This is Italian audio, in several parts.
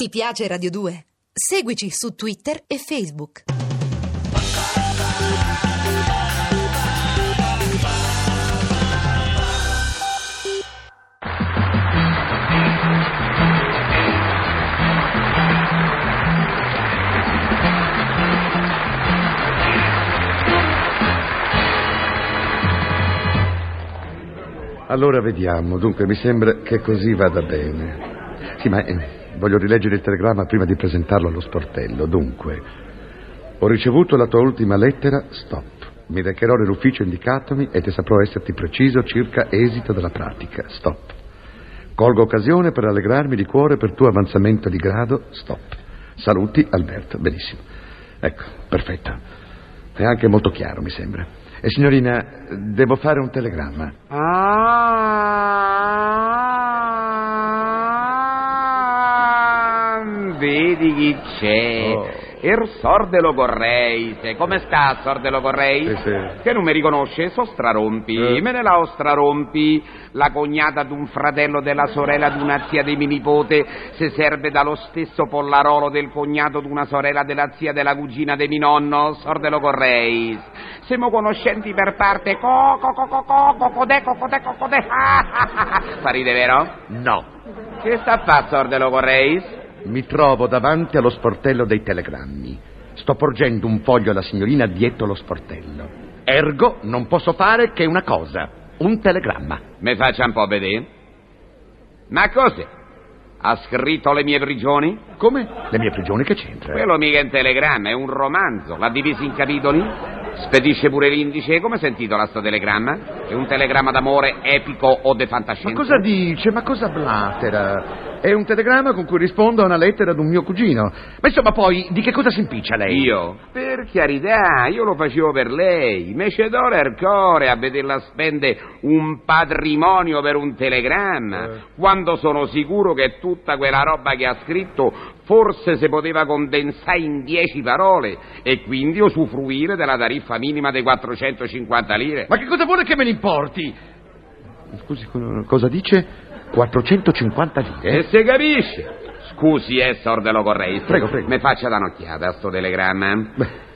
Ti piace Radio 2? Seguici su Twitter e Facebook. Allora vediamo. Dunque, mi sembra che così vada bene. Sì, ma eh, voglio rileggere il telegramma prima di presentarlo allo sportello. Dunque, ho ricevuto la tua ultima lettera, stop. Mi recherò nell'ufficio indicatomi e te saprò esserti preciso circa esito della pratica, stop. Colgo occasione per allegrarmi di cuore per tuo avanzamento di grado, stop. Saluti, Alberto. Benissimo. Ecco, perfetto. È anche molto chiaro, mi sembra. E signorina, devo fare un telegramma. Ah, vedi chi c'è. Oh. Er Sordelo Correis. Come sta Sordelo Correis? Sì, sì. Che non mi riconosce? So strarompi. Eh. Me ne la ho strarompi. La cognata d'un fratello della sorella d'una zia di mio nipote se serve dallo stesso pollarolo del cognato d'una sorella della zia della cugina di mio nonno. Sordelo Correis. Siamo conoscenti per parte. Co, co, co, co, co, cocodè, cocodè, cocodè. Ah, ah. Fa ride, vero? No. Che sta a fare Sordelo Correis? Mi trovo davanti allo sportello dei telegrammi. Sto porgendo un foglio alla signorina dietro lo sportello. Ergo, non posso fare che una cosa: un telegramma. Mi faccia un po' vedere. Ma cos'è? Ha scritto le mie prigioni? Come? Le mie prigioni che c'entra? Quello mica è un telegramma, è un romanzo. L'ha diviso in capitoli? Spedisce pure l'indice. Come si intitola sto telegramma? È un telegramma d'amore epico o de fantascienza? Ma cosa dice? Ma cosa blatera? È un telegramma con cui rispondo a una lettera di un mio cugino. Ma insomma, poi, di che cosa si impiccia lei? Io? Per carità, io lo facevo per lei. Me ce do l'ercore a vederla spende un patrimonio per un telegramma. Eh. Quando sono sicuro che tutta quella roba che ha scritto forse si poteva condensare in dieci parole e quindi usufruire della tariffa minima dei 450 lire. Ma che cosa vuole che me ne importi? Scusi, co- cosa dice? 450 lire? E se capisce? Scusi, eh, Sordelo Correis. Prego, prego. Mi faccia da un'occhiata a sto telegramma. Beh,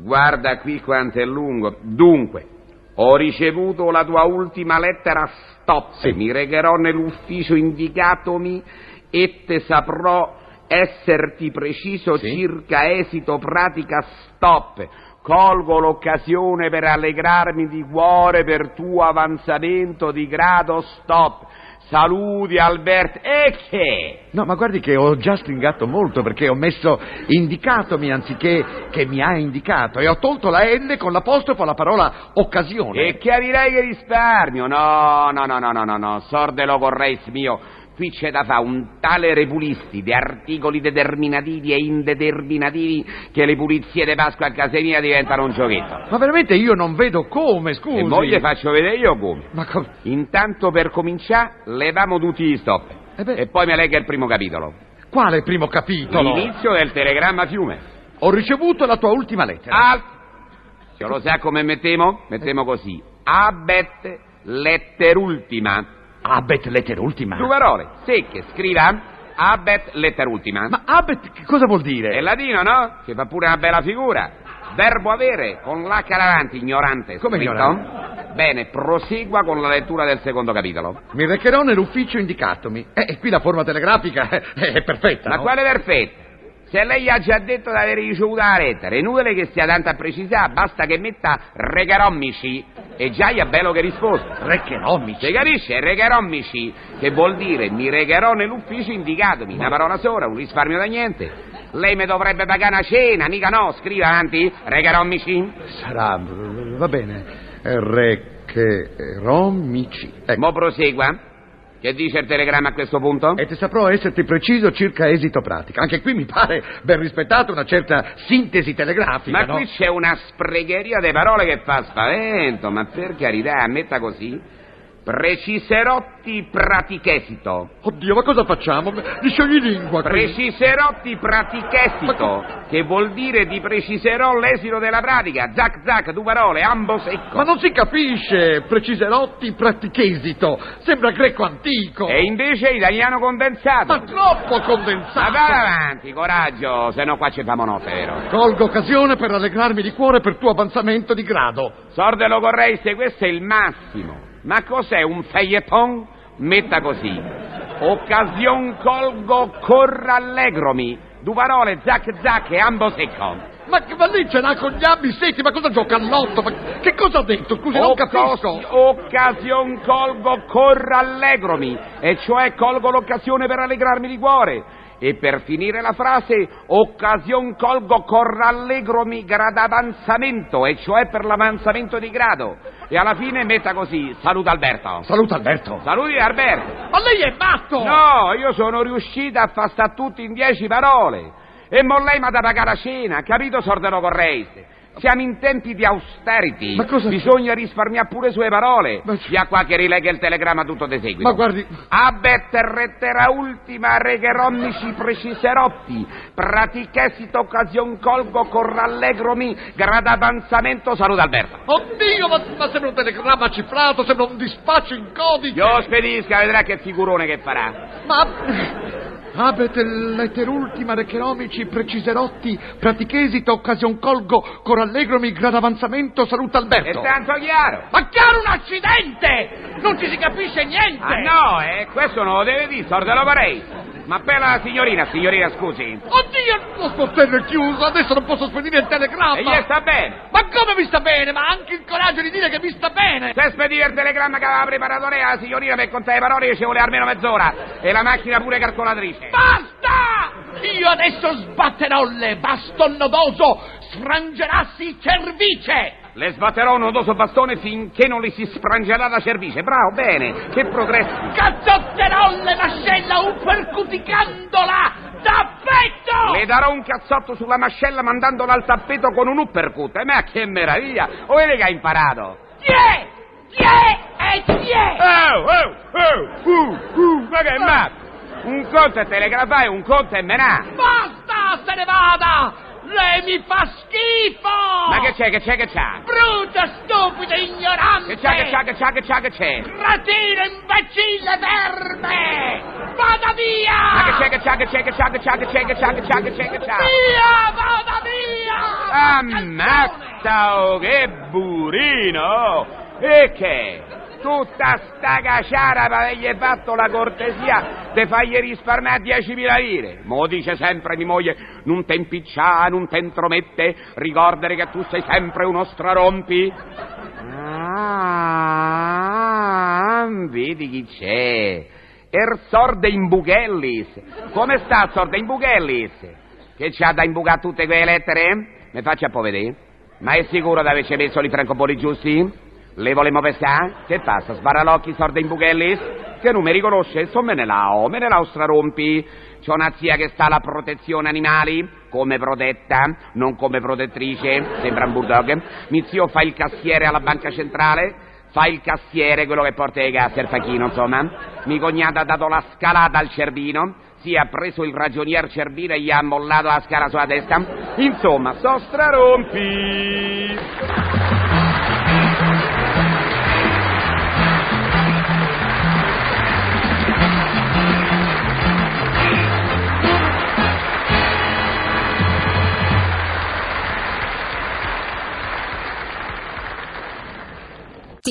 Guarda qui quanto è lungo. Dunque, ho ricevuto la tua ultima lettera stop. Sì. Mi regherò nell'ufficio indicatomi e te saprò esserti preciso Sì. circa esito pratica stop. Colgo l'occasione per allegrarmi di cuore per tuo avanzamento di grado stop. Saluti Alberto. E che? No, ma guardi che ho già stringato molto perché ho messo indicatomi anziché che mi ha indicato e ho tolto la N con l'apostrofo alla parola occasione. E capirai che risparmio. No, no, no, no, no, no, no. Sordelo correis mio. Qui c'è da fare un tale repulisti di articoli determinativi e indeterminativi che le pulizie di Pasqua a casa mia diventano un giochetto. Ma veramente io non vedo come, scusi. E mo gli faccio vedere io come. Ma come? Intanto per cominciare leviamo tutti gli stop. Eh beh. E poi mi legga il primo capitolo. Quale primo capitolo? L'inizio del telegramma fiume. Ho ricevuto la tua ultima lettera. Alt. Se lo sa come mettemo? Mettiamo così. Abet letterultima. Abet letterultima. Due parole, secche, scriva abet letterultima. Ma abet che cosa vuol dire? È latino, no? Che fa pure una bella figura. Verbo avere, con l'H davanti, ignorante. Come scritto? ignorante? Bene, prosegua con la lettura del secondo capitolo. Mi recherò nell'ufficio indicatomi. Eh, e qui la forma telegrafica è, è perfetta. Ma no? quale perfetto? Se lei ha già detto di aver ricevuto la lettera, è inutile che stia tanto a precisare, basta che metta recherommici e già è bello che risposta. Recherommici. Si capisce? Recherommici, che vuol dire mi regherò nell'ufficio indicatomi. Una parola sola, un risparmio da niente. Lei mi dovrebbe pagare una cena, mica no? Scriva avanti. Recherommici. Sarà, va bene. Recherommici. Ecco. Mo prosegua. Che dice il telegramma a questo punto? E ti saprò esserti preciso circa esito pratica. Anche qui mi pare ben rispettata una certa sintesi telegrafica, Ma no? qui c'è una spregheria di parole che fa spavento, ma per carità, ammetta così. Preciserotti pratichesito. Oddio, ma cosa facciamo? Di sciogli lingua qui. Preciserotti pratichesito, che vuol dire ti preciserò l'esito della pratica. Zac zac, due parole, ambo secco. Ma non si capisce, preciserotti pratichesito. Sembra greco antico. E invece italiano condensato. Ma troppo Ma condensato. vai avanti, coraggio, se no qua ci famo notte, vero? Colgo occasione per rallegrarmi di cuore per tuo avanzamento di grado. Sordelo Correise, questo è il massimo. Ma cos'è un feuilleton? Metta così. Occasion colgo corrallegromi. Due parole, zac zac e ambo secco. Ma che ma lì ce l'ha con gli abbi secchi, ma cosa gioca all'otto? Ma che cosa ha detto? Scusi, non capisco. Occasion colgo corrallegromi, e cioè colgo l'occasione per allegrarmi di cuore. E per finire la frase, occasion colgo corrallegromi gradavanzamento, e cioè per l'avanzamento di grado. E alla fine metta così, saluta Alberto. Saluta Alberto. Saluti Alberto. Ma lei è matto! No, io sono riuscito a far sta tutti in dieci parole. E mo lei mi ha da pagare la cena, capito, Sordero Correise? Siamo in tempi di austerity. Ma cosa- Bisogna risparmiare pure sue parole. Ma- Via qua che rilega il telegramma tutto de seguito. Ma guardi, Abet rettera ultima regherommici preciserotti, pratichessit occasion colgo corrallegromi, gradavanzamento, saluta Alberto. oddio, ma, ma sembra un telegramma cifrato, sembra un dispaccio in codice. Io spedisca, vedrà che figurone che farà. Ma... Abet letterultima recheromici preciserotti pratichesito occasion colgo corallegromi gradavanzamento saluta È Alberto. tanto chiaro. Ma chiaro un accidente! Non ci si capisce niente! Ah no, eh, questo non lo deve dire, sordelo farei. Ma per la signorina, signorina, scusi. Oddio, lo sportello è chiuso, adesso non posso spedire il telegramma! E gli sta bene. Ma come mi sta bene? Ma anche il coraggio di dire che mi sta bene! Se spediva il telegramma che aveva preparato lei alla signorina per contare le parole ci vuole almeno mezz'ora. E la macchina pure calcolatrice. Basta! Io adesso sbatterò le baston nodoso, sfrangerassi cervice! Le sbatterò un odoso bastone finché non le si sfrangerà la cervice. Bravo, bene. Che progressi. Cazzotterò le mascella uppercuticandola da petto! Le darò un cazzotto sulla mascella mandandola al tappeto con un uppercut. Eh, ma che meraviglia. O vede che ha imparato? Tie! Tie e tie! Oh, oh, oh, uh, uh, ma che è matto? Un conto è telegrafare, un conto è menà. Basta, se ne vada! Lei mi fa schifo! Ma che c'è, che c'è, che c'ha? Brutta, stupida, ignorante! Che c'ha, che c'ha, che c'ha, che c'ha, che c'è? Cretino, imbecille, verme! Vada via! Ma che c'è, che c'ha, che c'è, che c'ha, che c'ha, che c'è, che c'ha, che c'ha, che c'è, che c'ha? Via, vada via! Ammazza, oh, che burino! E che? Tutta sta caciara per avergli fatto la cortesia di fargli risparmiare 10.000 lire. Mo dice sempre mia moglie, non te impiccia, non te intromette, ricordare che tu sei sempre uno strarompi. Ah, vedi chi c'è? Er sorde in Bughellis. Come sta sorde in Bughellis? Che c'ha da imbucare tutte quelle lettere? Mi faccia un po' vedere. Ma è sicuro di averci messo i francobolli giusti? Le volemo pescare? Che passa? Sbarra l'occhio, sorde in Bughellis? Che non mi riconosce? So me ne lao, me ne lao strarompi. C'ho una zia che sta alla protezione animali, come protetta, non come protettrice, sembra un bulldog. Mi zio fa il cassiere alla banca centrale, fa il cassiere, quello che porta i gas, il facchino, insomma. Mi cognata ha dato la scalata al Cervino, si ha preso il ragionier Cervino e gli ha mollato la scala sulla testa. Insomma, so strarompi.